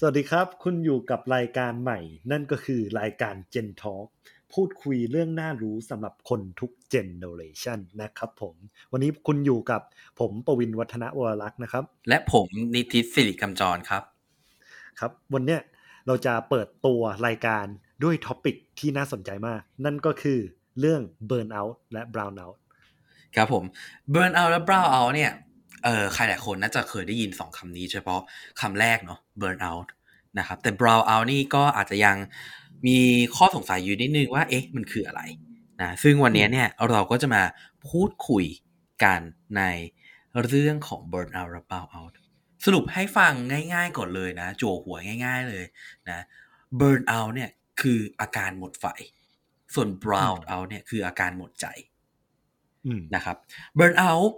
สวัสดีครับ คุณอยู่กับรายการใหม่ นั่นก็คือรายการ Gen Talk พูดคุยเรื่องน่ารู้สำหรับคนทุกเจเนอเรชันนะครับผม วันนี้คุณอยู่กับผมปวินวัฒนวรลักษ์นะครับ และผมนิติศิริกำจรครับ ครับ วันเนี้ยเราจะเปิดตัวรายการด้วย topic ที่น่าสนใจมาก นั่นก็คือเรื่อง Burnout และ Brownout ครับผม burn out และ brown out เนี่ย เออใครหลายคนน่าจะเคยได้ยินสองคำนี้เฉพาะคำแรกเนาะ burn out นะครับแต่ brown out นี่ก็อาจจะยังมีข้อสงสัยอยู่นิดนึงว่าเอ๊ะมันคืออะไรนะซึ่งวันนี้เนี่ยเราก็จะมาพูดคุยกันในเรื่องของ burn out และ brown out สรุปให้ฟังง่ายๆก่อนเลยนะจั่วหัวง่าย ๆเลยนะ burn out เนี่ยคืออาการหมดไฟ ส่วน brown out เนี่ยคืออาการหมดใจอืมนะครับ burn out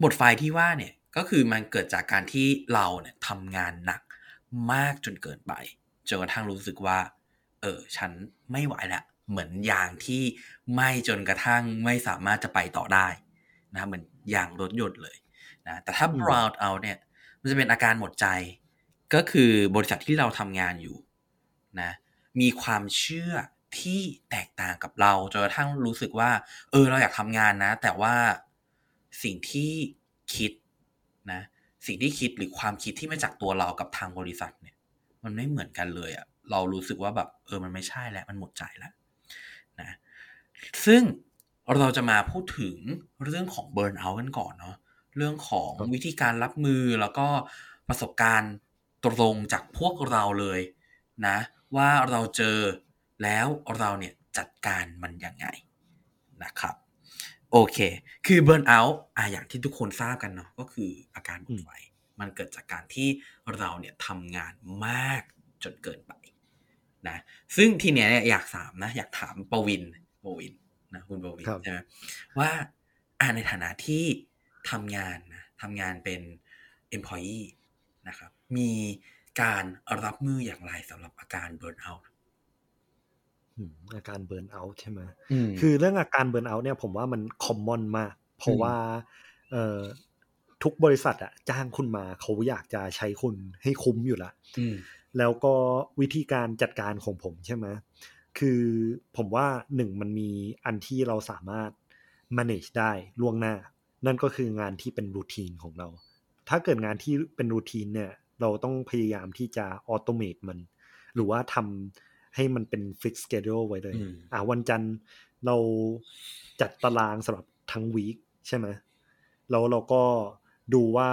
หมดไฟที่ว่าเนี่ยก็คือมันเกิดจากการที่เราเนี่ยทำงานหนักมากจนเกินไปจนกระทั่งรู้สึกว่า เออ ฉันไม่ไหวละเหมือนยางที่ไหม่จนกระทั่งไม่สามารถจะไปต่อได้นะเหมือนยางรถยนต์เลยนะแต่ถ้าอืม brown out เนี่ย มันจะเป็นอาการหมดใจ ก็คือบริษัทที่เราทำงานอยู่นะมีความเชื่อที่แตกต่างกับเราจนกระทั่งรู้สึกว่า เออ เราอยากทำงานนะ แต่ว่า สิ่งที่คิดนะ สิ่งที่คิดหรือความคิดที่มาจากตัวเรากับทางบริษัทเนี่ย มันไม่เหมือนกันเลยอะเรารู้สึกว่าแบบเออมันไม่ใช่แล้วมันหมดใจแล้วนะซึ่งเราจะมาพูดถึงเรื่องของเบิร์นเอาท์กันก่อนเนาะเรื่องของครับวิธีการรับมือแล้วก็ประสบการณ์ตรงจากพวกเราเลยนะ ว่าเราเจอแล้วเราเนี่ยจัดการมันยังไงนะครับ โอเค คือเบิร์นเอาท์อะอย่างที่ทุกคนทราบกันเนาะก็คืออาการหมดไฟมันเกิดจากการที่เราเนี่ยทำงานมากจนเกินไปนะซึ่งทีเนี้ยเนี่ยอยากถามนะ อยากถามปวินปวินนะคุณปวินครับใช่ไหมว่าอ่าในฐานะที่ทำงานนะทำงานเป็น employee นะครับ มีการรับมืออย่างไรสำหรับอาการ burn out อืม อาการเบิร์นเอาท์ใช่ไหมอืมคือเรื่องอาการเบิร์นเอาท์เนี่ยผมว่ามันคอมมอนมาก เพราะอืมว่าเอ่อทุกบริษัทอะจ้างคุณมาเขาอยากจะใช้คุณให้คุ้มอยู่ละอืมแล้วก็วิธีการจัดการของผมใช่ไหมคือผมว่าหนึ่งมันมีอันที่เราสามารถ manage ได้ล่วงหน้า นั่นก็คืองานที่เป็นรูทีนของเรา ถ้าเกิดงานที่เป็นรูทีนเนี่ย เราต้องพยายามที่จะออโตเมตมัน หรือว่าทำ ให้มันเป็นฟิก s ์ e เด u l e ไว้เลยอืมอ่าวันจันทร์เราจัดตารางสำหรับทั้งวีคใช่ไหมแล้วเราก็ดูว่า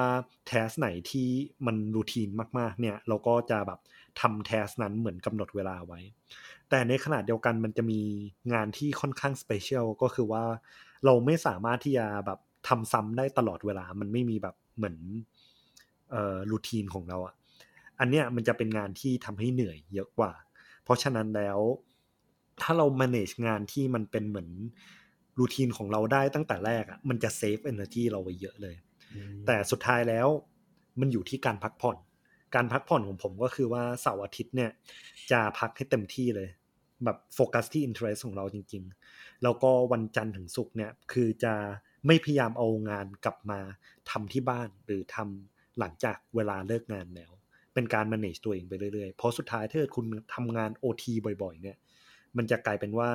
แทสไหนที่มันรูทีนมากๆ เนี่ย เราก็จะแบบทำ task นั้นเหมือนกำหนดเวลาไว้ แต่ในขณะเดียวกันมันจะมีงานที่ค่อนข้าง special ก็คือว่าเราไม่สามารถที่จะแบบทำซ้ำได้ตลอดเวลา มันไม่มีแบบเหมือนเอ่อ routine ของเราอะอันเนี้ยมันจะเป็นงานที่ทำให้เหนื่อยเยอะกว่าเพ ราะฉะนั้นแล้ว ถ้าเรา manage งานที่มันเป็นเหมือน routine ของเราได้ตั้งแต่แรกอะมันจะ save energy เราไว้เยอะเลย แต่สุดท้ายแล้วมันอยู่ที่การพักผ่อน การพักผ่อนของผมก็คือว่าเสาร์อาทิตย์เนี่ย จะพักให้เต็มที่เลย แบบโฟกัสที่ interest ของเราจริง ๆ แล้วก็วันจันทร์ถึงศุกร์เนี่ยคือจะไม่พยายามเอางานกลับมาทำที่บ้านหรือทำหลังจากเวลาเลิกงานแล้ว เป็นการ manage ตัวเองไปเรื่อยๆเพราะสุดท้ายถ้าเกิดคุณทำงาน OT บ่อย ๆ เนี่ย มันจะกลายเป็นว่า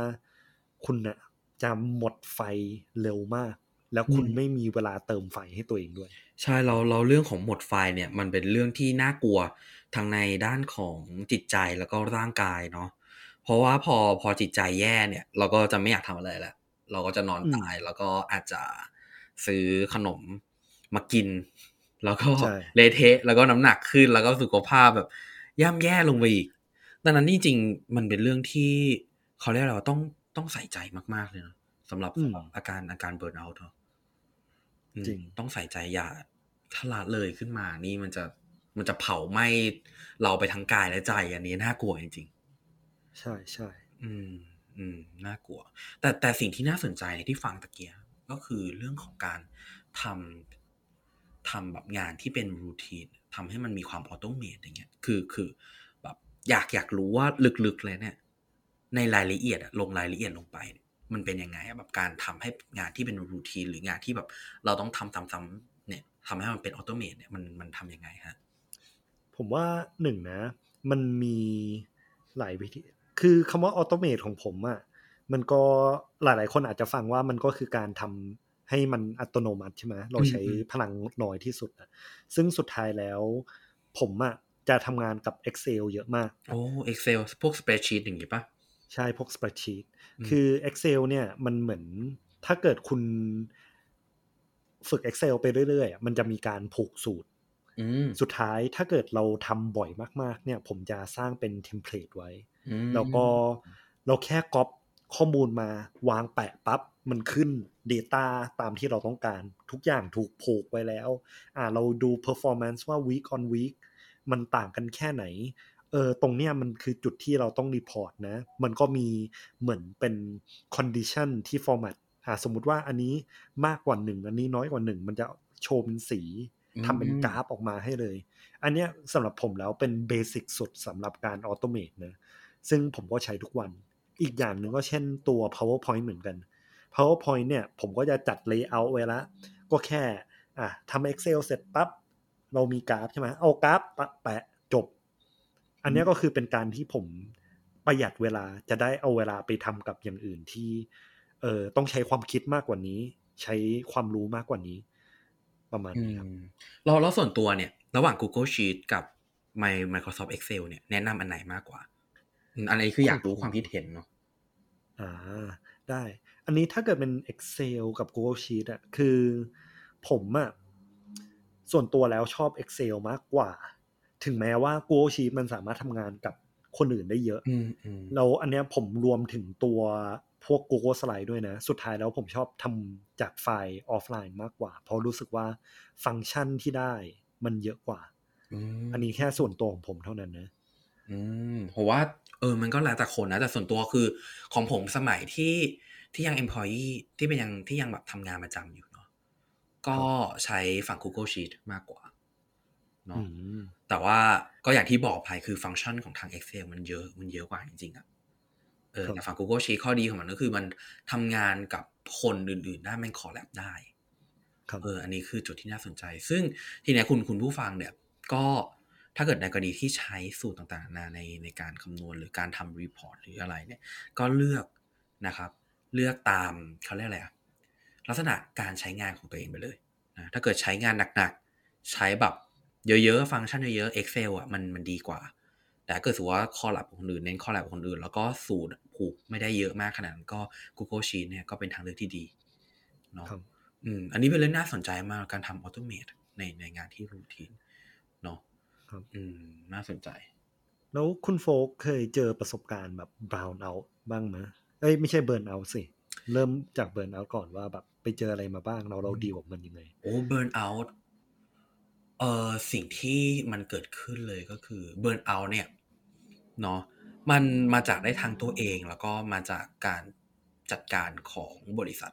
คุณน่ะจะหมดไฟเร็วมาก แล้วคุณอืมไม่มีเวลาเติมไฟให้ตัวเองด้วย ใช่เราเราเรื่องของหมดไฟเนี่ย มันเป็นเรื่องที่น่ากลัวทั้งในด้านของจิตใจแล้วก็ร่างกายเนาะเพราะว่าพอพอจิตใจแย่เนี่ย เราก็จะไม่อยากทำอะไรแล้วเราก็จะนอนอืมตายแล้วก็อาจจะซื้อขนมมากิน แล้วก็ใช่เละเทะแล้วก็น้ำหนักขึ้นแล้วก็สุขภาพแบบย่ำแย่ลงไปอีกดังนั้นจริงๆมันเป็นเรื่องที่เขาเรียกอะไรว่าต้องต้องใส่ใจมากๆเลยนะสำหรับอืมอาการอาการเบิร์นเอาท์เนาะอืมจริงต้องใส่ใจอย่าถ้าละเลยขึ้นมานี่มันจะมันจะเผาไหม้เราไปทั้งกายและใจ อันนี้น่ากลัวจริงใช่ใช่ๆอืม อืมน่ากลัว แต่แต่สิ่งที่น่าสนใจที่ฟังตะเกียก็คือเรื่องของการทำ ทำแบบงานที่เป็นรูทีนทำให้มันมีความ automate อย่างเงี้ยคือคือแบบอยากอยากรู้ว่าลึกๆเลยเนี่ยในรายละเอียดลงรายละเอียดลงไป มันเป็นยังไงแบบการทำให้งานที่เป็น routine หรืองานที่แบบเราต้องทำซ้ำๆเนี่ยทำให้มันเป็น automate เนี่ยมันมันทำยังไงฮะผมว่าหนึ่งนะ มันมีหลายวิธี คือคำว่า automate ของผมอะ่ะมันก็หลาย ๆ คนอาจจะฟังว่ามันก็คือการทำ ให้มันอัตโนมัติใช่ไหมเราใช้พลังน้อยที่สุดอะซึ่งสุดท้ายแล้ว ผมอะ่ะจะทำงานกับ Excel เยอะมากโอ้ Excel พวก spreadsheet อย่างงี้ปะใช่พวก spreadsheet คือ Excel เนี่ยมันเหมือนถ้าเกิดคุณฝึก Excel ไปเรื่อยๆ มันจะมีการผูกสูตรสุดท้ายถ้าเกิดเราทำบ่อยมากๆ เนี่ย ผมจะสร้างเป็นเทมเพลตไว้ แล้วก็เราแค่ก๊อปข้อมูลมาวางแปะปั๊บมันขึ้น Data ตามที่เราต้องการ ทุกอย่างถูกผูกไว้แล้วอ่าเราดู performance ว่า week on week มันต่างกันแค่ไหนเออตรงเนี้ยมันคือจุดที่เราต้อง report นะ มันก็มีเหมือนเป็น condition ที่ format อ่าสมมุติว่าอันนี้มากกว่าหนึ่งอันนี้น้อยกว่าหนึ่งมันจะโชว์เป็นสีทำเป็นกราฟออกมาให้เลย อันเนี้ยสำหรับผมแล้วเป็น basic สุดสำหรับการ automate นะ ซึ่งผมก็ใช้ทุกวัน อีกอย่างหนึ่งก็เช่นตัว powerpoint เหมือนกัน powerpoint เนี่ยผมก็จะจัด layout ไว้แล้วก็แค่อะทำ excel เสร็จปั๊บเรามีกราฟใช่ไหมเอากราฟแปะจบ อันนี้ก็คือเป็นการที่ผมประหยัดเวลาจะได้เอาเวลาไปทำกับอย่างอื่นที่เออต้องใช้ความคิดมากกว่านี้ ใช้ความรู้มากกว่านี้ ประมาณนี้ครับเราแล้วส่วนตัวเนี่ย ระหว่าง Google Sheet กับ Microsoft Excel เนี่ยแนะนำอันไหนมากกว่า อันนี้คืออยากรู้ความคิดเห็นเนาะอ่าได้ อันนี้ถ้าเกิดเป็น Excel กับ Google Sheet อะคือผมอะส่วนตัวแล้วชอบ Excel มากกว่า ถึงแม้ว่า Google Sheet มันสามารถทำงานกับคนอื่นได้เยอะแล้วอันเนี้ยผมรวมถึงตัวพวก Google Slide ด้วยนะ สุดท้ายแล้วผมชอบทำจากไฟล์ออฟไลน์มากกว่า เพราะรู้สึกว่าฟังก์ชันที่ได้มันเยอะกว่า อันนี้แค่ส่วนตัวของผมเท่านั้นนะอืมผมว่าเออมันก็แล้วแต่คนนะ แต่ส่วนตัวคือของผมสมัยที่ ที่ยัง employee ที่เป็นยังที่ยังแบบทำงานประจำอยู่เนาะก็ใช้ฝั่ง Google Sheet มากกว่าเนาะแต่ว่าก็อย่างที่บอกไปคือฟังก์ชันของทาง Excel มันเยอะมันเยอะกว่าจริงๆอะเออแต่ฝั่ง Google Sheet ข้อดีของมันก็คือมันทำงานกับคนอื่นๆได้มัน collab ได้เอออันนี้คือจุดที่น่าสนใจ ซึ่งทีนี้คุณคุณผู้ฟังเนี่ย ก็ถ้าเกิดในกรณีที่ใช้สูตรต่างๆนาในในการคำนวณหรือการทำ report หรืออะไรเนี่ย ก็เลือกนะครับ เลือกตามเขาเรียกอะไรลักษณะการใช้งานของตัวเองไปเลยนะถ้าเกิดใช้งานหนักๆ ใช้แบบเยอะๆ ฟังก์ชันเยอะๆ Excel อะมันมันดีกว่า แต่เกิดสมมติว่า collab คนอื่นเน้น collab คนอื่น แล้วก็สูตรผูกไม่ได้เยอะมากขนาดนั้นก็ Google Sheet เนี่ยก็เป็นทางเลือกที่ดีเนาะอืมอันนี้เป็นเรื่องน่าสนใจมากการทำออโตเมตในในงานที่รูทีนเนาะอืมน่าสนใจ แล้วคุณโฟกเคยเจอประสบการณ์แบบ brown out บ้างไหม เอ้ยไม่ใช่ burn out สิ เริ่มจาก burn out ก่อนว่าแบบไปเจออะไรมาบ้างเราเราดีกับมันยังไง โอ้ burn out เออสิ่งที่มันเกิดขึ้นเลยก็คือ burn out เนี่ยเนาะมันมาจากได้ทางตัวเองแล้วก็มาจากการจัดการของบริษัท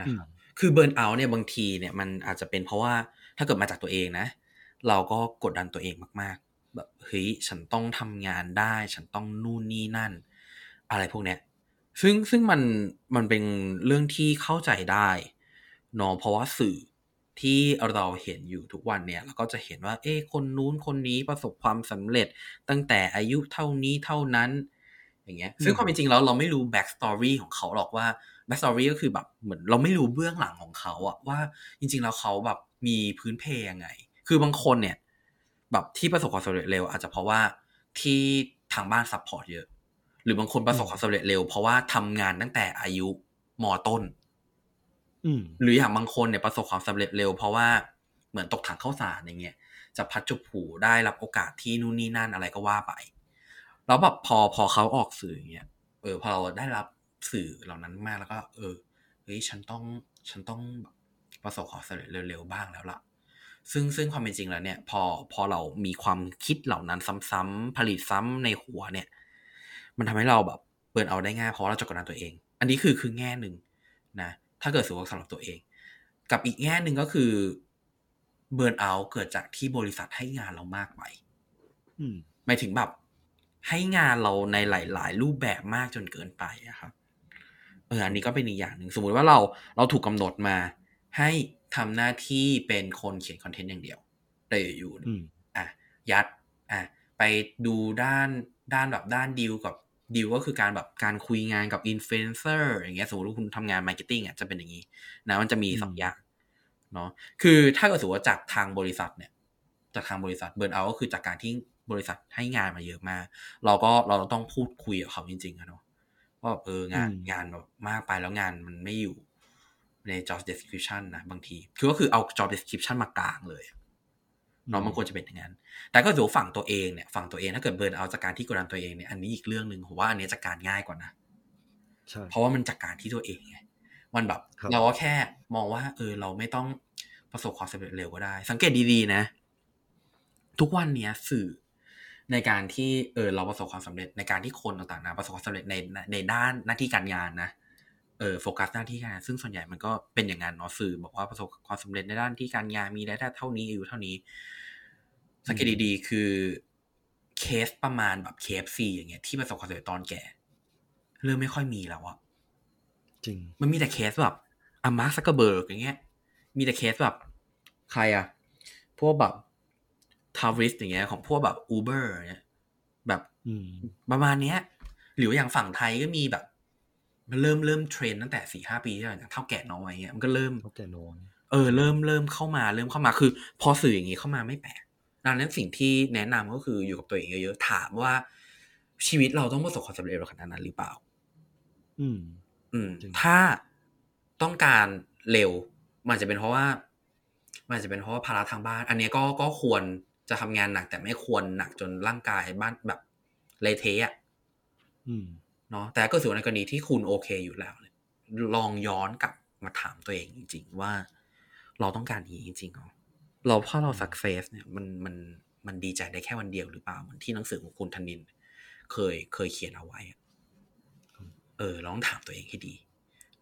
นะครับคือเบิร์นเอาเนี่ยบางทีเนี่ยมันอาจจะเป็นเพราะว่าถ้าเกิดมาจากตัวเองนะ เราก็กดดันตัวเองมากๆ แบบเฮ้ยฉันต้องทำงานได้ ฉันต้องนู่นนี่นั่น อะไรพวกเนี้ย ซึ่งซึ่งมันมันเป็นเรื่องที่เข้าใจได้เนาะเพราะว่าสื่อที่เราเห็นอยู่ทุกวันเนี่ยเราก็จะเห็นว่า เอ๊คนนู้นคนนี้ประสบความสำเร็จตั้งแต่อายุเท่านี้เท่านั้น อย่างเงี้ย ซึ่งความเป็นจริงแล้วเราไม่รู้ backstory ของเขาหรอกว่า backstory ก็คือแบบเหมือนเราไม่รู้เบื้องหลังของเขาอะว่าจริง ๆ แล้วเขาแบบมีพื้นเพยังไง คือบางคนเนี่ย แบบที่ประสบความสำเร็จเร็ว อาจจะเพราะว่าที่ทางบ้าน support เยอะ หรือบางคนประสบความสำเร็จเร็ว เพราะว่าทำงานตั้งแต่อยู่ ม.ต้นหรืออย่างบางคนเนี่ยประสบความสำเร็จเร็ว เพราะว่าเหมือนตกถังเข้าสารอย่างเงี้ยจะพัดจุบผูได้รับโอกาสที่นู่นนี่นั่นอะไรก็ว่าไป แล้วแบบพอพอเขาออกสื่อเงี้ยเออพอเราได้รับสื่อเหล่านั้นมากแล้วก็ เออเฮ้ยฉันต้องฉันต้องประสบความสำเร็จเร็วๆบ้างแล้วล่ะ ซึ่งซึ่งความเป็นจริงแล้วเนี่ย พอพอเรามีความคิดเหล่านั้นซ้ำๆผลิตซ้ำในหัวเนี่ย มันทำให้เราแบบเปิดเอาได้ง่ายเพราะเราจะกดดันตัวเอง อันนี้คือคือแง่หนึ่งนะ ถ้าเกิดสมมติสำหรับตัวเอง กับอีกแง่หนึ่งก็คือเบิร์นเอาเกิดจากที่บริษัทให้งานเรามากไปหมายถึงแบบ ให้งานเราในหลาย ๆ รูปแบบมากจนเกินไปอะครับเอออันนี้ก็เป็นอีกอย่างหนึ่งสมมุติว่าเราเราถูกกำหนดมา ให้ทำหน้าที่เป็นคนเขียนคอนเทนต์อย่างเดียวแต่อยู่อะยัดอะไปดูด้านด้านแบบด้านดีลกับ ดีลก็คือการแบบการคุยงานกับอินฟลูเอนเซอร์อย่างเงี้ยสมมติว่าคุณทำงาน marketing อะจะเป็นอย่างนี้นะมันจะมีสองอย่างเนาะคือถ้าเกิดสมมติว่าจากทางบริษัทเนี่ย จากทางบริษัท burn เอาก็คือจากการที่บริษัทให้งานมาเยอะมาก เราก็เราต้องพูดคุยกับเขาจริงๆอะเนาะว่าเอองานงานแบบมากไปแล้วงานมันไม่อยู่ใน job description นะบางที คือก็คือเอา job description มากางเลยเนาะมันควรจะเป็นอย่างนั้น แต่ก็ถือฝั่งตัวเองเนี่ยฝั่งตัวเองถ้าเกิดเบิร์นเอาจากการที่กดดันตัวเองเนี่ยอันนี้อีกเรื่องหนึ่งผมว่าอันนี้จัดการง่ายกว่านะใช่เพราะว่ามันจากการที่ตัวเองไงมันแบบครับเราก็แค่มองว่า เออ เราไม่ต้องประสบความสำเร็จเร็วก็ได้ สังเกตดีๆนะ ทุกวันเนี้ยสื่อในการที่เออเราประสบความสำเร็จในการที่คนต่างๆนะประสบความสำเร็จในในด้านหน้าที่การงานนะ เออโฟกัสหน้าที่การงานซึ่งส่วนใหญ่มันก็เป็นอย่างนั้นเนาะสื่อ บอกว่าประสบความสำเร็จในด้านที่การงานมีรายได้เท่านี้อายุเท่านี้ สังเกตดีๆ คือเคสประมาณแบบ KFC อย่างเงี้ยที่ประสบความสำเร็จตอนแก่ เริ่มไม่ค่อยมีแล้วอะจริง มันมีแต่เคสแบบอามาร์คซักเกอร์เบิร์กอย่างเงี้ย มีแต่เคสแบบ ใครอะพวกแบบ Travis อย่างเงี้ยของพวกแบบ Uber เนี้ยแบบอืมประมาณเนี้ย หรือว่าอย่างฝั่งไทยก็มีแบบ มันเริ่มเริ่มเทรนตั้งแต่สี่ห้าปีที่แล้วอย่างเถ้าแก่น้อยเงี้ยมันก็เริ่มเถ้าแก่น้อยเออเริ่มเริ่มเข้ามาเริ่มเข้ามาคือ พอสื่ออย่างนี้เข้ามาไม่แปลกดังนั้นสิ่งที่แนะนำก็คืออยู่กับตัวเองเยอะๆถามว่าชีวิตเราต้องประสบความสำเร็จขนาดนั้นหรือเปล่า อืม อืมจริงถ้าต้องการเร็ว มันจะเป็นเพราะว่า มันจะเป็นเพราะว่าภาระทางบ้าน อันเนี้ยก็ก็ควรจะทำงานหนัก แต่ไม่ควรหนักจนร่างกายบ้านแบบเละเทะอะอืม เนาะแต่ก็ถือว่าในกรณีที่คุณโอเคอยู่แล้วเนี่ยลองย้อนกลับมาถามตัวเองจริง ๆ ว่า เราต้องการอย่างนี้จริงๆเหรอเราพอเราสักเซสเนี่ยมันมันมันดีใจได้แค่วันเดียวหรือเปล่าเหมือนที่หนังสือของคุณธนิน เคยเคยเขียนเอาไว้อะเออลองถามตัวเองให้ดี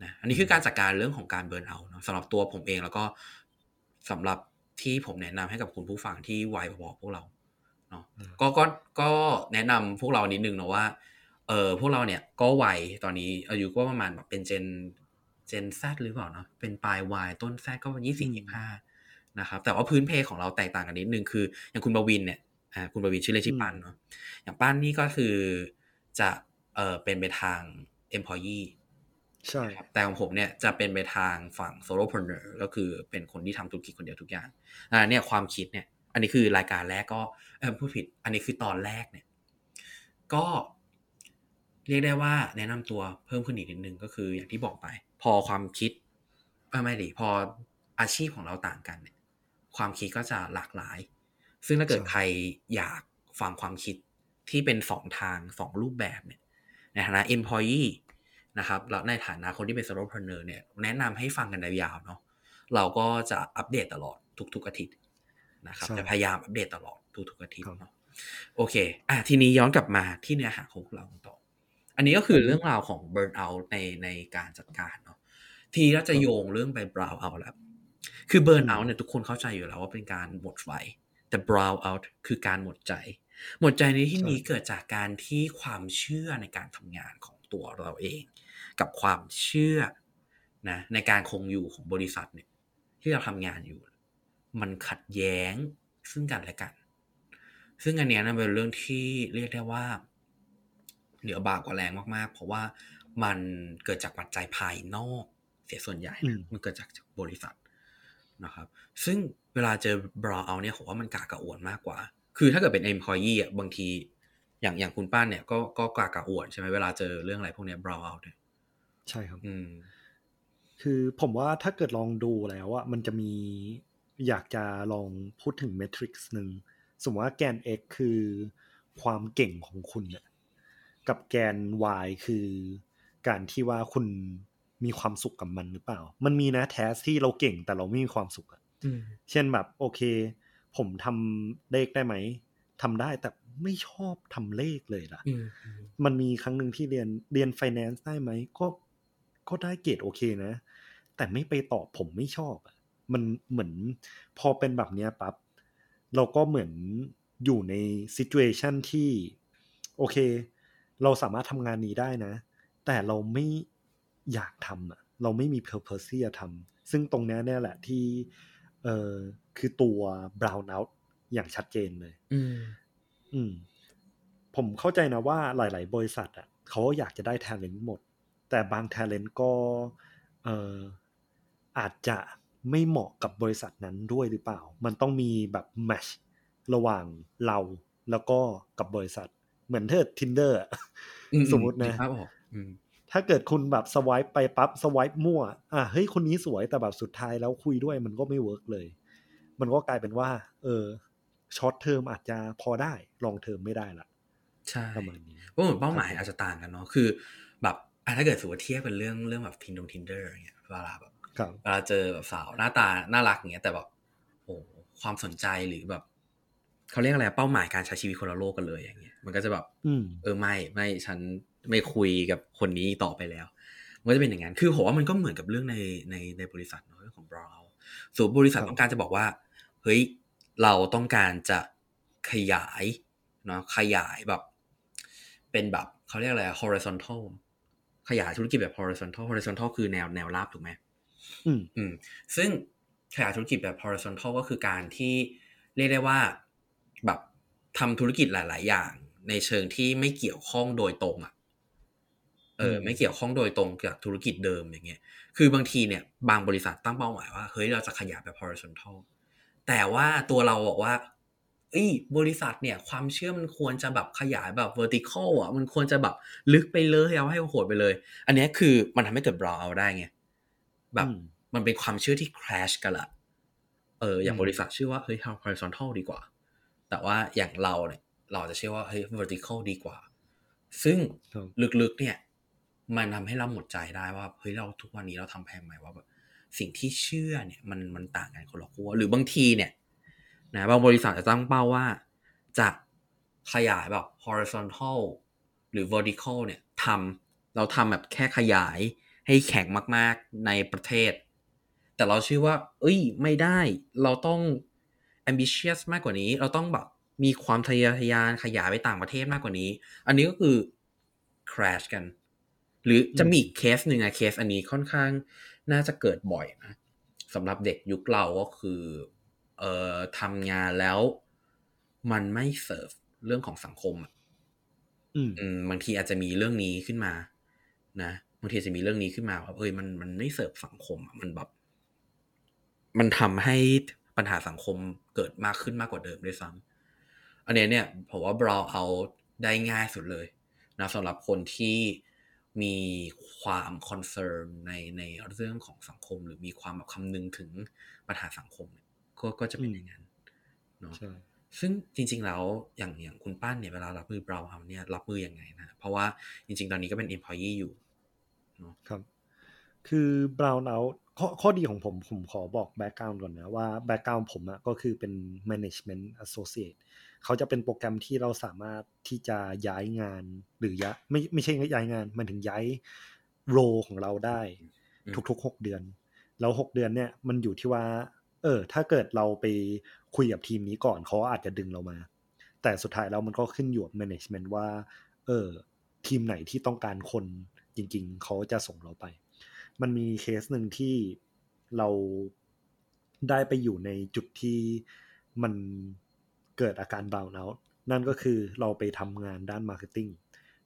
นะอันนี้คือการจัดการเรื่องของการเบิร์นเอาท์เนาะสำหรับตัวผมเองแล้วก็สำหรับที่ผมแนะนำให้กับคุณผู้ฟังที่วัยพอๆพวกเราเนาะอืมก็ก็ก็แนะนำพวกเรานิดนึงนะว่า เออพวกเราเนี่ยก็วัยตอนนี้อายุก็ประมาณแบบเป็นเจนเจนแซหรือเปล่าเนาะเป็นปลายวัยต้นแซก็ยี่สิบยี่ห้านะครับ แต่ว่าพื้นเพของเราแตกต่างกันนิดนึงคือ อย่างคุณบวินเนี่ยอ่าคุณบวินชื่อเล่นชื่อปันเนาะอย่างป้านนี่ก็คือจะเออเป็นไปทาง employee ใช่แต่ของผมเนี่ยจะเป็นไปทางฝั่ง solopreneur ก็คือเป็นคนที่ทำธุรกิจคนเดียวทุกอย่างอ่าเนี่ยความคิดเนี่ย อันนี้คือรายการแรกก็เออพูดผิด อันนี้คือตอนแรกเนี่ย ก็ เรียกได้ว่าแนะนำตัวเพิ่มขึ้นอีกนิดนึงก็คืออย่างที่บอกไป พอความคิดเออไม่ดิพออาชีพของเราต่างกันเนี่ยความคิดก็จะหลากหลาย ซึ่งถ้าเกิดใช่ใครอยากฟังความคิดที่เป็นสองทางสองรูปแบบเนี่ยในฐานะ employee นะครับแล้วในฐานะคนที่เป็น solopreneur เนี่ยแนะนำให้ฟังกันยาวๆเนาะเราก็จะอัปเดตตลอดทุกๆอาทิตย์นะครับใช่จะพยายามอัปเดตตลอดทุกๆอาทิตย์ครับเนาะโอเค อะทีนี้ย้อนกลับมาที่เนื้อหาของพวกเราต่อ อันนี้ก็คือเรื่องราวของ burn out ในในการจัดการเนาะทีเราจะโยงเรื่องไป brown out แล้วคือ burn out เนี่ยทุกคนเข้าใจอยู่แล้วว่าเป็นการหมดไฟแต่ brown out คือการหมดใจ หมดใจในที่นี้ใช่เกิดจากการที่ความเชื่อในการทำงานของตัวเราเอง กับความเชื่อนะในการคงอยู่ของบริษัทเนี่ย ที่เราทำงานอยู่ มันขัดแย้งซึ่งกันและกัน ซึ่งอันเนี้ยนะเป็นเรื่องที่เรียกได้ว่า เหนือบากกว่าแรงมากๆ เพราะว่ามันเกิดจากปัจจัยภายนอกเสียส่วนใหญ่อืนะมมันเกิดจากบริษัทนะครับ ซึ่งเวลาเจอบราเอาเนี่ยผมว่ามันกากระอ่วนมากกว่า คือถ้าเกิดเป็น employee อะบางทีอย่างอย่างคุณป้านเนี่ยก็ก็กากระอ่วนใช่ไหมเวลาเจอเรื่องอะไรพวกเนี้ยบราเอาเนี่ยใช่ครับ อืม คือผมว่าถ้าเกิดลองดูแล้วอะมันจะมีอยากจะลองพูดถึงเมทริกซ์หนึ่งสมมติว่าแกน x คือความเก่งของคุณเนี่ย กับแกน y คือการที่ว่าคุณมีความสุขกับมันหรือเปล่า มันมีนะแทสที่เราเก่งแต่เราไม่มีความสุขอะอืมเช่นแบบโอเค ผมทำเลขได้ไหมทำได้แต่ไม่ชอบทำเลขเลยล่ะอืมมันมีครั้งหนึ่งที่เรียนเรียน finance ได้ไหมก็ก็ได้เกรดโอเคนะ แต่ไม่ไปตอบผมไม่ชอบอะมันเหมือนพอเป็นแบบเนี้ยปั๊บเราก็เหมือนอยู่ใน situation ที่ โอเค เราสามารถทำงานนี้ได้นะ แต่เราไม่อยากทำอะเราไม่มี purpose ที่จะทำซึ่งตรงเนี้ยเนี่ยแหละที่เออคือตัว brown out อย่างชัดเจนเลย อืม อืม ผมเข้าใจนะว่าหลาย ๆ บริษัทอะเขาอยากจะได้ talent หมด แต่บาง talent ก็เอ่ออาจจะไม่เหมาะกับบริษัทนั้นด้วยหรือเปล่า มันต้องมีแบบ match ระหว่างเราแล้วก็กับบริษัท เหมือนเธอ tinder อะอืสมมุตินะครับผมอืมถ้าเกิดคุณแบบสวายไปปั๊บสวายมั่ว อะเฮ้ยคนนี้สวยแต่แบบสุดท้ายแล้วคุยด้วยมันก็ไม่ work เลย มันก็กลายเป็นว่า เออ short term อาจจะพอได้ long term ไม่ได้ละใช่ประมาณนี้เพราะเหมือนเป้าหมายอาจจะต่างกันเนาะคือ แบบอะถ้าเกิดสมมติว่าเทียบเป็นเรื่องเรื่องแบบทินดงทินเดอร์อย่างเงี้ยเวลาแบบครับเวลาเจอแบบสาวหน้าตาน่ารักอย่างเงี้ยแต่แบบโอ้ความสนใจหรือแบบ เขาเรียกอะไรเป้าหมายการใช้ชีวิตคนละโลกกันเลยอย่างเงี้ยมันก็จะแบบอืมเออไม่ไม่ฉันไม่คุยกับคนนี้ต่อไปแล้ว มันก็จะเป็นอย่างนั้นคือผมว่ามันก็เหมือนกับเรื่องในในในบริษัทเนอะเรื่องของบราวส่วนบริษัทครับต้องการจะบอกว่า เฮ้ยเราต้องการจะขยายเนาะขยายแบบ เป็นแบบเขาเรียกอะไร horizontal ขยายธุรกิจแบบ horizontal horizontal คือแนวแนวราบถูกไหมอืมอืมซึ่งขยายธุรกิจแบบ horizontal ก็คือการที่เรียกได้ว่า แบบทำธุรกิจหลาย ๆ อย่าง ในเชิงที่ไม่เกี่ยวข้องโดยตรงอะเอออืมไม่เกี่ยวข้องโดยตรงกับธุรกิจเดิมอย่างเงี้ย คือบางทีเนี่ยบางบริษัทตั้งเป้าหมายว่าเฮ้ยเราจะขยายแบบ horizontal แต่ว่าตัวเราบอกว่าเอ้ยบริษัทเนี่ยความเชื่อมันควรจะแบบขยายแบบ vertical อะมันควรจะแบบลึกไปเลยเอาให้โหดไปเลย อันเนี้ยคือมันทำให้เกิด brow out ได้ไงแบบอืมมันเป็นความเชื่อที่ crash กันละเอออย่างอืมบริษัทชื่อว่าเฮ้ยทำ horizontal ดีกว่า แต่ว่าอย่างเราเนี่ย เราจะเชื่อว่าเฮ้ย vertical ดีกว่า ซึ่งครับลึกๆเนี่ย มันทำให้เราหมดใจได้ว่าเฮ้ยเราทุกวันนี้เราทำแพงไหมว่าแบบสิ่งที่เชื่อเนี่ย มันมันต่างกันคนละขั้วหรือบางทีเนี่ยนะบางบริษัทจะตั้งเป้าว่าจะขยายแบบ horizontal หรือ vertical เนี่ยทำเราทำแบบแค่ขยายให้แข็งมาก ๆ ในประเทศ แต่เราเชื่อว่า เอ้ย ไม่ได้ เราต้อง ambitious มากกว่านี้ เราต้องแบบมีความทะเยอทะยานขยายไปต่างประเทศมากกว่านี้ อันนี้ก็คือ crash กัน หรือจะมีอีกเคสหนึ่งอะเคสอันนี้ค่อนข้างน่าจะเกิดบ่อยนะสำหรับเด็กยุคเราก็คือ เอ่อทำงานแล้ว มันไม่เสิร์ฟเรื่องของสังคมอะอืมอืมบางทีอาจจะมีเรื่องนี้ขึ้นมา นะบางทีอาจจะมีเรื่องนี้ขึ้นมาว่าเอ้ยมันมันไม่เสิร์ฟสังคมอะมันแบบ มันทำให้ ปัญหาสังคมเกิดมากขึ้นมากกว่าเดิมด้วยซ้ำอันเนี้ยเนี่ยผมว่า brow out ได้ง่ายสุดเลยนะสำหรับคนที่มีความคอนเซิร์นในในเรื่องของสังคม หรือมีความแบบคำนึงถึงปัญหาสังคมเนี่ยก็ก็จะเป็นอย่างนั้นเนาะใช่ซึ่งจริง ๆ แล้วอย่างอย่างคุณป้านเนี่ยเวลารับมือ brow out เนี่ยรับมือยังไงนะเพราะว่าจริง ๆ ตอนนี้ก็เป็น employee อยู่เนาะครับ คือ brown out ข้อข้อดีของผมผมขอบอก background ก่อนนะว่า background ผมอะก็คือเป็น management associate เขาจะเป็นโปรแกรมที่เราสามารถที่จะย้ายงาน หรือย้ายไม่ไม่ใช่ย้ายงาน มันถึงย้ายโรของเราได้อืมทุกๆหกเดือน แล้วหกเดือนเนี่ยมันอยู่ที่ว่า เออ ถ้าเกิดเราไปคุยกับทีมนี้ก่อนเขาอาจจะดึงเรามา แต่สุดท้ายแล้วมันก็ขึ้นอยู่กับ management ว่า เออ ทีมไหนที่ต้องการคนจริง ๆเขาจะส่งเราไป มันมีเคสหนึ่งที่เราได้ไปอยู่ในจุดที่มันเกิดอาการบ o ว n เอานั่นก็คือเราไปทำงานด้าน marketing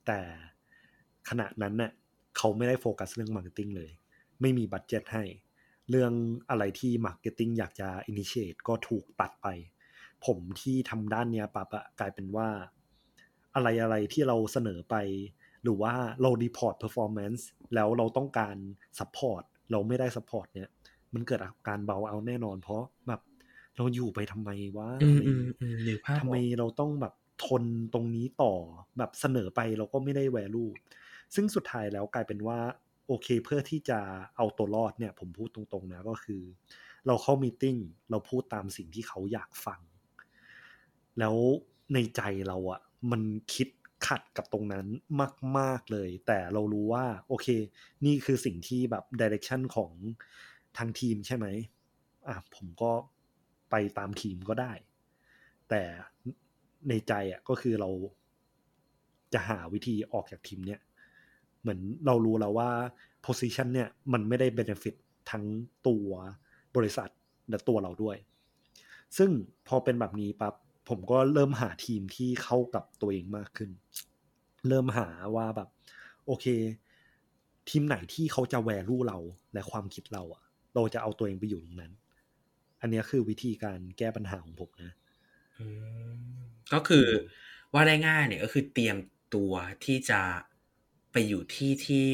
แต่ขณะนั้นเน่ะเขาไม่ได้โฟกัสเรื่อง marketing เลย ไม่มี budget ให้ เรื่องอะไรที่ marketing อยากจะ initiate ก็ถูกตัดไป ผมที่ทำด้านเนี้ยปั๊บอะกลายเป็นว่า อะไรอะไรที่เราเสนอไป หรือว่าเรา report performance แล้วเราต้องการ support เราไม่ได้ support เนี่ยมันเกิดอาการเบาเอาแน่นอน เพราะแบบเราอยู่ไปทำไมวะอืมอะไรอืมอืมนึกภาพทำไมออกเราต้องแบบทนตรงนี้ต่อแบบเสนอไปเราก็ไม่ได้แวลูซึ่งสุดท้ายแล้วกลายเป็นว่า โอเคเพื่อที่จะเอาตัวรอดเนี่ย ผมพูดตรงๆนะก็คือ เราเข้ามีติ้งเราพูดตามสิ่งที่เขาอยากฟัง แล้วในใจเราอะมันคิด ขัดกับตรงนั้นมาก ๆเลย แต่เรารู้ว่า โอเค นี่คือสิ่งที่แบบดิเรกชันของทางทีมใช่ไหมอะผมก็ไปตามทีมก็ได้ แต่ในใจอะก็คือเราจะหาวิธีออกจากทีมเนี่ย เหมือนเรารู้แล้วว่า position เนี่ยมันไม่ได้ benefit ทั้งตัวบริษัทและตัวเราด้วย ซึ่งพอเป็นแบบนี้ปั๊บ ผมก็เริ่มหาทีมที่เข้ากับตัวเองมากขึ้น เริ่มหาว่าแบบ โอเค ทีมไหนที่เขาจะแวลูเราและความคิดเราอะเราจะเอาตัวเองไปอยู่ตรงนั้น อันนี้คือวิธีการแก้ปัญหาของผมนะก็คือว่าได้ง่ายเนี่ยก็คือเตรียมตัวที่จะไปอยู่ที่ที่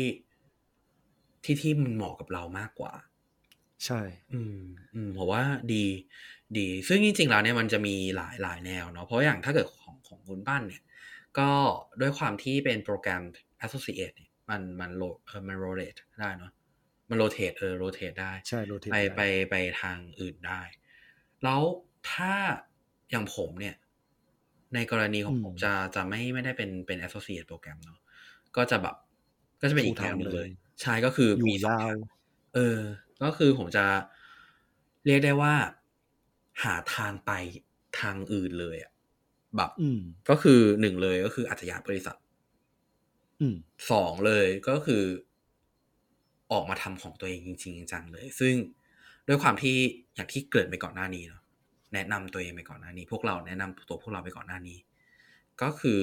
ที่ที่มันเหมาะกับเรามากกว่า ใช่ อืมอืมผมว่าดี ดี ซึ่งจริงๆแล้วเนี่ยมันจะมีหลายหลายแนวเนาะเพราะอย่างถ้าเกิดของของคุณบ้านเนี่ย ก็ด้วยความที่เป็นโปรแกรม associate เนี่ยมันมันโลเออมันโรเ t ได้เนาะมันโรเ t เออโรเ t ได้ใช่โรเทไปไปไปทางอื่นได้ แล้วถ้าอย่างผมเนี่ย ในกรณีของผมจะจะไม่ไม่ได้เป็นเป็น associate โปรแกรมเนาะก็จะแบบ ก็จะเป็นอีกแนวหนึงเลย ใช่ก็คืออยู่มีสองยาทาวงเออ ก็คือผมจะเรียกได้ว่า หาทางไปทางอื่นเลยอะแบบอืมก็คือหนึ่งเลยก็คืออาจจะย้ายบริษัทอืมสองเลยก็คือ ออกมาทำของตัวเองจริง ๆ จังๆเลย ซึ่งด้วยความที่อย่างที่เกริดไปก่อนหน้านี้เนาะแนะนำตัวเองไปก่อนหน้านี้ พวกเราแนะนำตัวพวกเราไปก่อนหน้านี้ ก็คือ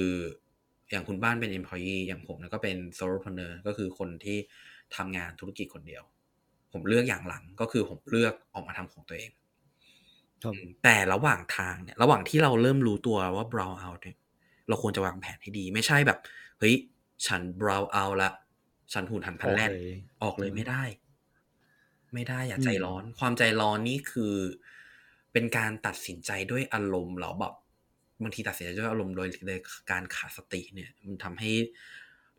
อย่างคุณบ้านเป็น employee อย่างผมเนี่ยก็เป็น solopreneur ก็คือคนที่ทำงานธุรกิจคนเดียว ผมเลือกอย่างหลังก็คือผมเลือกออกมาทำของตัวเองครับอืมแต่ระหว่างทางเนี่ย ระหว่างที่เราเริ่มรู้ตัวว่า brow out เนี่ยเราควรจะวางแผนให้ดี ไม่ใช่แบบ เฮ้ย ฉัน brow out ละ ฉันหุ่นหันพันแล่นออกเลยออกเลยอืมไม่ได้ ไม่ได้อย่าอืมใจร้อน ความใจร้อนนี่คือ เป็นการตัดสินใจด้วยอารมณ์เหรอแบบบางทีตัดสินใจด้วยอารมณ์โดยโดยการขาดสติเนี่ย มันทำให้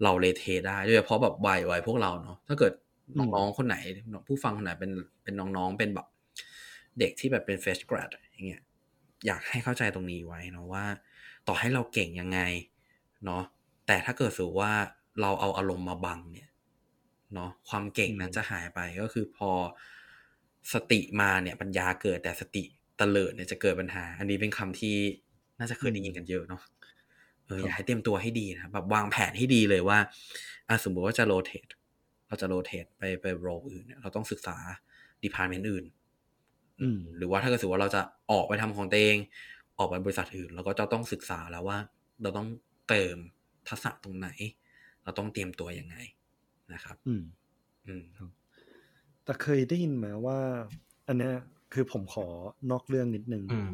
เราเลเทได้โดยเฉพาะแบบวัยวัยพวกเราเนาะถ้าเกิด น้องๆคนไหนผู้ฟังคนไหนเป็นเป็นน้องๆเป็นแบบเด็กที่แบบเป็น fresh grad อย่างเงี้ยอยากให้เข้าใจตรงนี้ไว้เนาะว่า ต่อให้เราเก่งยังไงเนาะแต่ถ้าเกิดสูว่าเราเอาอารมณ์มาบังเนี่ยเนาะความเก่งนั้นอืมจะหายไปก็คือพอสติมาเนี่ยปัญญาเกิดแต่สติเตลิดเนี่ยจะเกิดปัญหา อันนี้เป็นคำที่น่าจะเคยได้ยินกันเยอะเนาะเอออยากให้เตรียมตัวให้ดีนะแบบวางแผนให้ดีเลยว่าอะสมมติว่าจะ rotate เราจะ rotate ไปไป role อื่นเนี่ยเราต้องศึกษา department อื่นอืมหรือว่าถ้าเกิดสมมติว่าเราจะออกไปทำของตัวเอง ออกไปบริษัทอื่น เราก็จะต้องศึกษาแล้วว่า เราต้องเติมทักษะตรงไหน เราต้องเตรียมตัวยังไงนะครับ อืม อืมแต่เคยได้ยินมาว่า อันเนี้ยคือผมขอนอกเรื่องนิดนึงอืม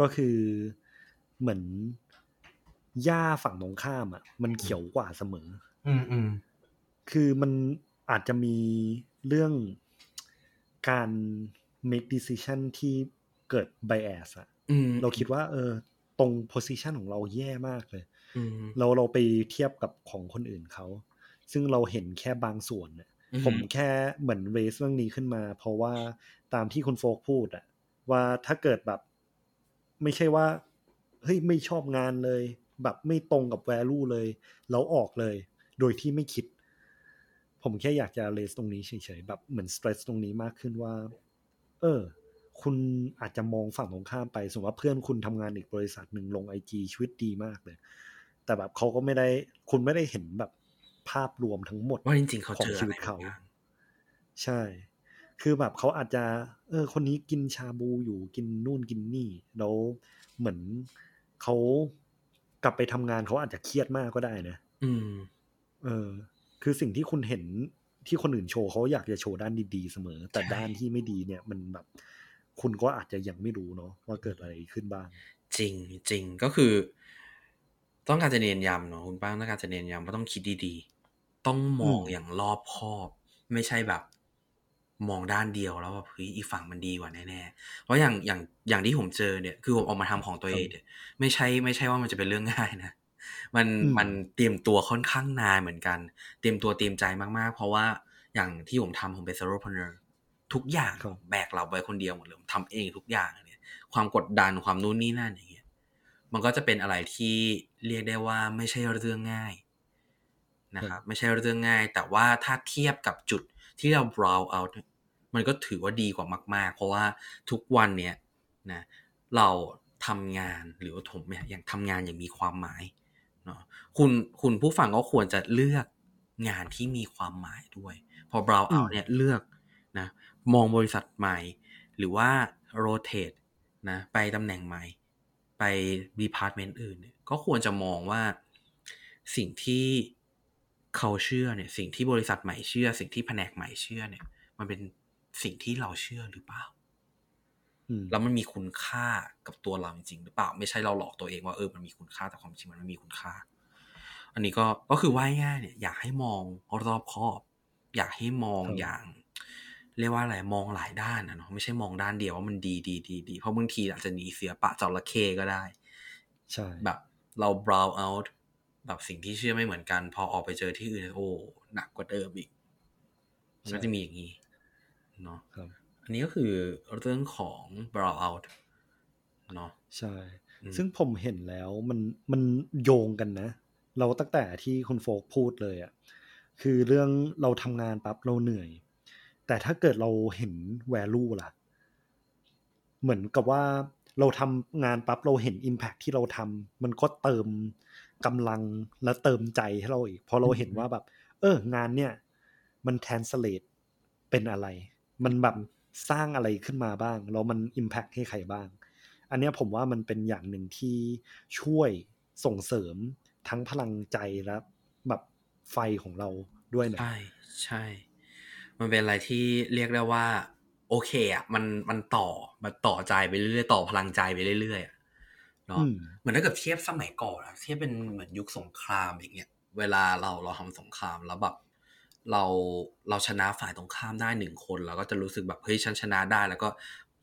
ก็คือเหมือนหญ้าฝั่งตรงข้ามอะ มันเขียวกว่าเสมอ อืมอืมคือมัน อาจจะมีเรื่องการ make decision ที่เกิด bias อะอืมเราคิดว่า เออ ตรง position ของเราแย่มากเลยอืมเราเราไปเทียบกับของคนอื่นเขา ซึ่งเราเห็นแค่บางส่วนน่ะอืมผมแค่เหมือนเรสเรื่องนี้ขึ้นมา เพราะว่าตามที่คุณโฟกพูดอะว่าถ้าเกิดแบบ ไม่ใช่ว่าเฮ้ยไม่ชอบงานเลย แบบไม่ตรงกับ value เลย แล้วออกเลย โดยที่ไม่คิด ผมแค่อยากจะเลสตรงนี้เฉยๆแบบเหมือนสเตรสตรงนี้มากขึ้นว่า เออ คุณอาจจะมองฝั่งตรงข้ามไป สมมติว่าเพื่อนคุณทำงานอีกบริษัทหนึ่งลงไอจีชีวิตดีมากเลย แต่แบบเขาก็ไม่ได้คุณไม่ได้เห็นแบบภาพรวมทั้งหมดว่าจริงๆเขาของเจอชีอะไรวิตเขาบางอย่างใช่ คือแบบเขาอาจจะ เออ คนนี้กินชาบูอยู่กินนู่นกินนี่แล้วเหมือนเขากลับไปทำงานเขาอาจจะเครียดมากก็ได้นะ อืม เออ คือสิ่งที่คุณเห็นที่คนอื่นโชว์เขาอยากจะโชว์ด้านดีๆเสมอ แต่ใช่ด้านที่ไม่ดีเนี่ยมันแบบ คุณก็อาจจะยังไม่รู้เนาะว่าเกิดอะไรขึ้นบ้าง จริงจริงก็คือ ต้องการจะเน้นย้ำเนาะคุณป้าต้องการจะเน้นย้ำว่าต้องคิดดีๆ ต้องมองอืมอย่างรอบคอบ ไม่ใช่แบบ มองด้านเดียวแล้วแบบเฮ้ยอีกฝั่งมันดีกว่าแน่ๆเพราะอย่างอย่างอย่างที่ผมเจอเนี่ย คือผมออกมาทำของตัวเองเนี่ยไม่ใช่ไม่ใช่ว่ามันจะเป็นเรื่องง่ายนะ มันอืมมันเตรียมตัวค่อนข้างนานเหมือนกัน เตรียมตัวเตรียมใจมากๆ เพราะว่าอย่างที่ผมทำผมเป็น solopreneur ทุกอย่างครับแบกรับไว้คนเดียวหมดเลยผมทำเองทุกอย่างเนี่ย ความกดดันความนู่นนี่นั่นอย่างเงี้ยมันก็จะเป็นอะไรที่เรียกได้ว่าไม่ใช่เรื่องง่ายนะครับไม่ใช่เรื่องง่าย แต่ว่าถ้าเทียบกับจุดที่เรา brow out เนี่ยมันก็ถือว่าดีกว่ามาก ๆ เพราะว่าทุกวันเนี้ยนะเราทำงานหรือว่าผมเนี่ยอย่างทำงานอย่างมีความหมาย เนาะคุณคุณผู้ฟังก็ควรจะเลือกงานที่มีความหมายด้วย พอ brow อื out มเนี่ยเลือกนะมองบริษัทใหม่ หรือว่า rotate นะไปตำแหน่งใหม่ ไป department อื่นเนี่ยก็ควรจะมองว่าสิ่งที่เขาเชื่อเนี่ย สิ่งที่บริษัทใหม่เชื่อ สิ่งที่แผนกใหม่เชื่อเนี่ย มันเป็นสิ่งที่เราเชื่อหรือเปล่าอืม แล้วมันมีคุณค่ากับตัวเราจริงหรือเปล่าไม่ใช่เราหลอกตัวเองว่าเออมันมีคุณค่าแต่ความจริงมันไม่มีคุณค่า อันนี้ก็ก็คือว่าง่ายๆเนี่ย อยากให้มองรอบคอบ อยากให้มองครับอย่าง เรียกว่าอะไรมองหลายด้านนะเนาะไม่ใช่มองด้านเดียวว่ามันดีดีดีดีเพราะบางทีอาจจะหนีเสือปะจระเข้ก็ได้ ใช่แบบเรา brow out แบบสิ่งที่เชื่อไม่เหมือนกัน พอออกไปเจอที่อื่นโอ้หนักกว่าเดิมอีกมันก็จะมีอย่างนี้เนาะครับ อันนี้ก็คือเรื่องของ brow out เนาะใช่อืมซึ่งผมเห็นแล้วมันมันโยงกันนะ เราตั้งแต่ที่คุณโฟกพูดเลยอะ่ะคือเรื่องเราทำงานปั๊บเราเหนื่อย แต่ถ้าเกิดเราเห็น value ล่ะ เหมือนกับว่าเราทำงานปั๊บเราเห็น impact ที่เราทำมันก็เติมกำลังและเติมใจให้เราอีกเพราะเราเห็นว่าแบบ เอองานเนี่ย มัน translate เป็นอะไร มันแบบ สร้างอะไรขึ้นมาบ้างแล้วมัน impact ให้ใครบ้าง อันเนี้ยผมว่ามันเป็นอย่างหนึ่งที่ช่วยส่งเสริมทั้งพลังใจและแบบไฟของเราด้วยนะใช่ใช่ มันเป็นอะไรที่เรียกได้ว่า โอเคอะมันมันต่อมันต่อใจไปเรื่อยๆต่อพลังใจไปเรื่อยๆอะเนาะอืมเหมือนถ้าเกิดเทียบสมัยก่อนอะเทียบเป็นเหมือนยุคสงครามอย่างเงี้ยเวลาเราเราทำสงครามแล้วแบบ เราเราชนะฝ่ายตรงข้ามได้หนึ่งคนเราก็จะรู้สึกแบบเฮ้ยฉันชนะได้ แล้วก็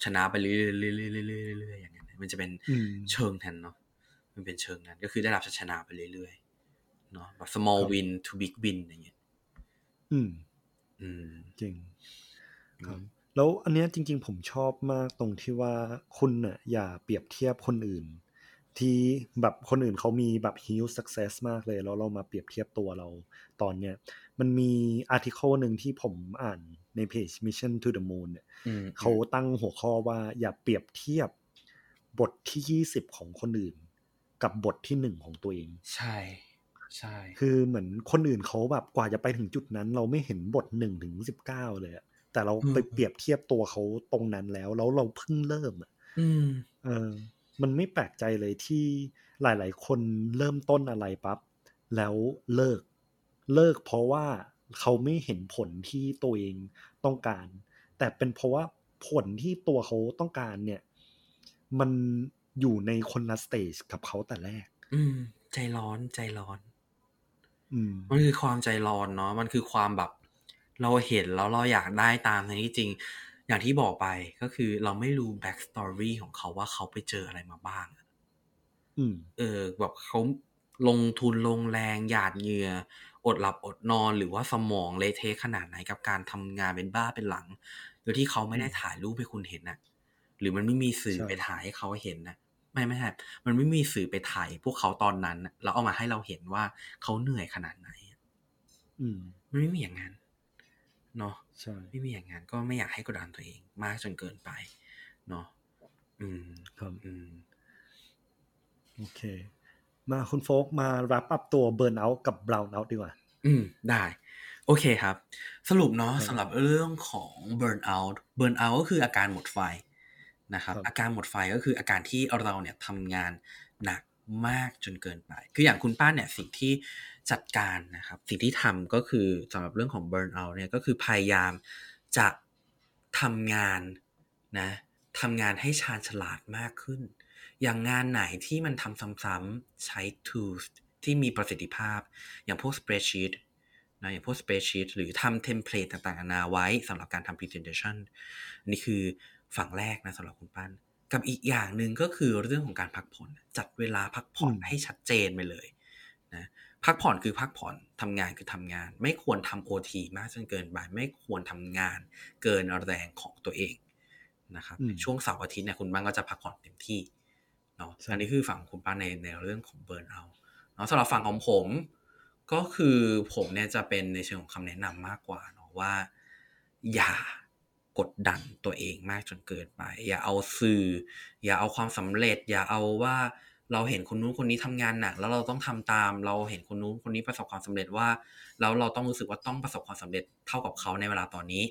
ชนะไปเรื่อยๆเรื่อยๆเรื่อยๆเรื่อยๆอย่างเงี้ยมันจะเป็นอืมเชิงนั้นเนาะมันเป็นเชิงนั้น ก็คือได้รับชัยชนะไปเรื่อยๆเนาะแบบ small ครับ win to big win อย่างเงี้ยอืม อืมจริงครับแล้วอันเนี้ยจริง ๆ ผมชอบมากตรงที่ว่าคุณน่ะอย่าเปรียบเทียบคนอื่น ที่แบบคนอื่นเขามีแบบ huge success มากเลย แล้วเรามาเปรียบเทียบตัวเราตอนเนี้ย มันมีอาร์ติเคิลหนึ่งที่ผมอ่านในเพจ Mission to the Moon เนี่ยอืมเขาตั้งหัวข้อว่าอย่าเปรียบเทียบบทที่20ของคนอื่น กับบทที่หนึ่งของตัวเอง ใช่ ใช่ คือเหมือนคนอื่นเขาแบบกว่าจะไปถึงจุดนั้น เราไม่เห็นบทหนึ่งถึงสิบเก้าเลยอะแต่เราไปเปรียบเทียบตัวเขาตรงนั้นแล้ว แล้วเราเพิ่งเริ่มอะอืมเออ มันไม่แปลกใจเลยที่หลาย ๆ คนเริ่มต้นอะไรปั๊บแล้วเลิกเลิกเพราะว่าเขาไม่เห็นผลที่ตัวเองต้องการ แต่เป็นเพราะว่าผลที่ตัวเขาต้องการเนี่ย มันอยู่ในคนละสเตจกับเขาแต่แรก อืม ใจร้อนใจร้อน อืม มันคือความใจร้อนเนาะมันคือความแบบ เราเห็นแล้วเราอยากได้ตามในที่จริง อย่างที่บอกไปก็คือเราไม่รู้ back story ของเขาว่าเขาไปเจออะไรมาบ้างอืมเออ แบบเขาลงทุนลงแรงหยาดเหงื่ออดหลับอดนอนหรือว่าสมองเละเทะขนาดไหนกับการทำงานเป็นบ้าเป็นหลัง โดยที่เขาไม่ได้ถ่ายรูปให้คุณเห็นนะหรือมันไม่มีสื่อใช่ไปถ่ายให้เขาเห็นนะไม่ไม่ใช่มันไม่มีสื่อไปถ่ายพวกเขาตอนนั้นน่ะแล้วเอามาให้เราเห็นว่าเขาเหนื่อยขนาดไหน อืม มันไม่มีอย่างนั้น เนาะใช่ไม่มีอย่างนั้นก็ไม่อยากให้กดดันตัวเอง มากจนเกินไปเนาะอืมครับอืมโอเค มาคุณโฟกมารับอัพตัวเบิร์นเอาท์กับ brown out ดีกว่า อืม ได้ โอเคครับ สรุปเนาะครับสำหรับเรื่องของ burnout burnout ก็คืออาการหมดไฟนะครับครับ อาการหมดไฟก็คืออาการที่เราเนี่ยทำงานหนักมากจนเกินไป คืออย่างคุณป้าเนี่ยสิ่งที่ จัดการนะครับ สิ่งที่ทำก็คือสำหรับเรื่องของ burnout เนี่ยก็คือพยายามจะทำงานนะทำงานให้ชาญฉลาดมากขึ้น อย่างงานไหนที่มันทำซ้ำๆใช้ tools ที่มีประสิทธิภาพ อย่างพวก spreadsheet นะอย่างพวก spreadsheet หรือทำเทมเพลตต่างๆนานาไว้สำหรับการทำ presentation อันนี่คือฝั่งแรกนะสำหรับคุณปั้น กับอีกอย่างหนึ่งก็คือเรื่องของการพักผ่อน จัดเวลาพักผ่อนอืมให้ชัดเจนไปเลยนะ พักผ่อนคือพักผ่อนทำงานคือทำงาน ไม่ควรทำ OT มากจนเกินไปไม่ควรทำงาน เกินแรงของตัวเองนะครับอืมช่วงเสาร์อาทิตย์เนี่ยคุณบ้านก็จะพักผ่อนเต็มที่เนาะใช่อันนี้คือฝั่งคุณป้าในในเรื่องของเบิร์นเอาเนาะสำหรับฝั่งของผม ก็คือผมเนี่ยจะเป็นในเชิงของคำแนะนำมากกว่าเนาะว่า อย่ากดดันตัวเองมากจนเกินไป อย่าเอาสื่อ อย่าเอาความสำเร็จ อย่าเอาว่า เราเห็นคนนู้นคนนี้ทำงานหนัก แล้วเราต้องทำตาม เราเห็นคนนู้นคนนี้ประสบความสำเร็จว่าแล้วเราต้องรู้สึกว่าต้องประสบความสำเร็จเท่ากับเขาในเวลาตอนนี้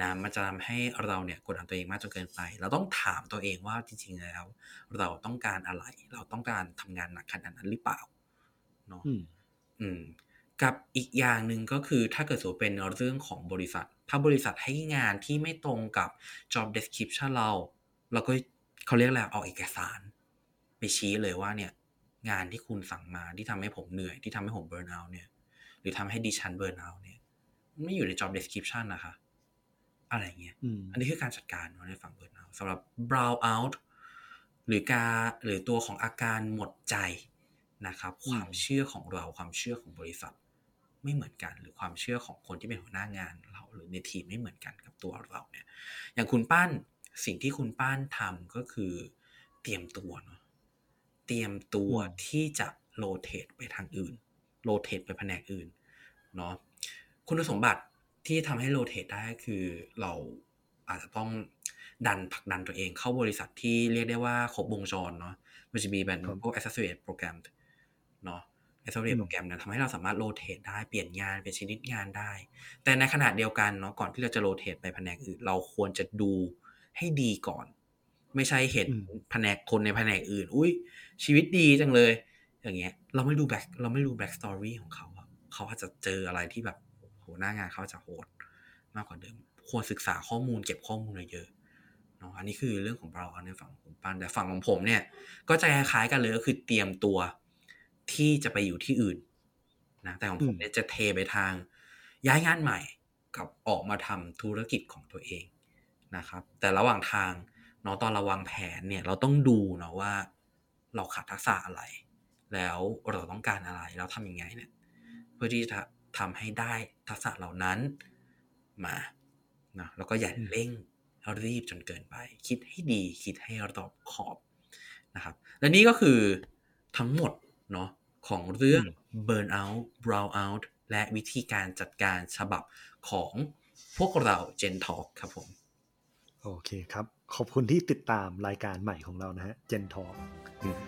นะมันจะทำให้เราเนี่ยกดดันตัวเองมากจนเกินไป เราต้องถามตัวเองว่าจริงๆแล้ว เราต้องการอะไร เราต้องการทำงานหนักขนาดนั้นหรือเปล่าเนาะอืมอืม กับอีกอย่างหนึ่งก็คือถ้าเกิดสมมติเป็นเรื่องของบริษัท ถ้าบริษัทให้งานที่ไม่ตรงกับ job description เรา เราก็เขาเรียกอะไรเอาเอกสาร ไปชี้เลยว่าเนี่ย งานที่คุณสั่งมาที่ทำให้ผมเหนื่อยที่ทำให้ผมเบิร์นเอาเนี่ย หรือทำให้ดิฉันเบิร์นเอาเนี่ยมันไม่อยู่ใน job description นะคะ อะไรเงี้ยอืมอันนี้คือการจัดการเนอะในฝั่งเบิร์นเอาสำหรับ brown out หรือการหรือตัวของอาการหมดใจนะครับอืมความเชื่อของเราความเชื่อของบริษัท ไม่เหมือนกัน หรือความเชื่อของคนที่เป็นหัวหน้างานเราหรือในทีมไม่เหมือนกันกับตัวเราเนี่ย อย่างคุณป้านสิ่งที่คุณป้านทำก็คือเตรียมตัวเนาะ เตรียมตัวอืมที่จะ rotate ไปทางอื่น rotate ไปแผนกอื่นเนาะคุณสมบัติที่ทำให้ rotate ได้ก็คือเราอาจจะต้องดันผลักดันตัวเองเข้าบริษัทที่เรียกได้ว่าครบวงจรเนาะมันจะมีแบบครับพวก associate program เนาะ associate program เนี่ยทำให้เราสามารถ rotate ได้เปลี่ยนงานเปลี่ยนชนิดงานได้ แต่ในขณะเดียวกันเนาะก่อนที่เราจะ rotate ไปแผนกอื่น เราควรจะดูให้ดีก่อน ไม่ใช่เห็นอืมแผนกคนในแผนกอื่น อุ้ย ชีวิตดีจังเลย อย่างเงี้ย เราไม่รู้ back เราไม่รู้ backstory ของเขาอะเขาอาจจะเจออะไรที่แบบโหหน้างานเขาอาจจะโหดมากกว่าเดิม ควรศึกษาข้อมูลเก็บข้อมูลเยอะๆเนาะอันนี้คือเรื่องของเราในฝั่งของคุณปันแต่ฝั่งของผมเนี่ย ก็จะคล้ายๆกันเลยก็คือเตรียมตัวที่จะไปอยู่ที่อื่นนะแต่ของผมเนี่ยจะเทไปทางย้ายงานใหม่กับออกมาทำธุรกิจของตัวเองนะครับ แต่ระหว่างทางเนาะตอนเราวางแผนเนี่ยเราต้องดูเนาะว่า เราขาดทักษะอะไร แล้วเราต้องการอะไรเราทำยังไงเนี่ยเพื่อที่จะทำให้ได้ทักษะเหล่านั้นมานะแล้วก็อย่าอืมเร่งรีบจนเกินไป คิดให้ดีคิดให้รอบขอบนะครับ และนี่ก็คือทั้งหมดเนาะของเรื่อง burn out brown out และวิธีการจัดการฉบับของพวกเรา Gen Talk ครับผม โอเคครับ ขอบคุณที่ติดตามรายการใหม่ของเรานะฮะ Gen Talk อืม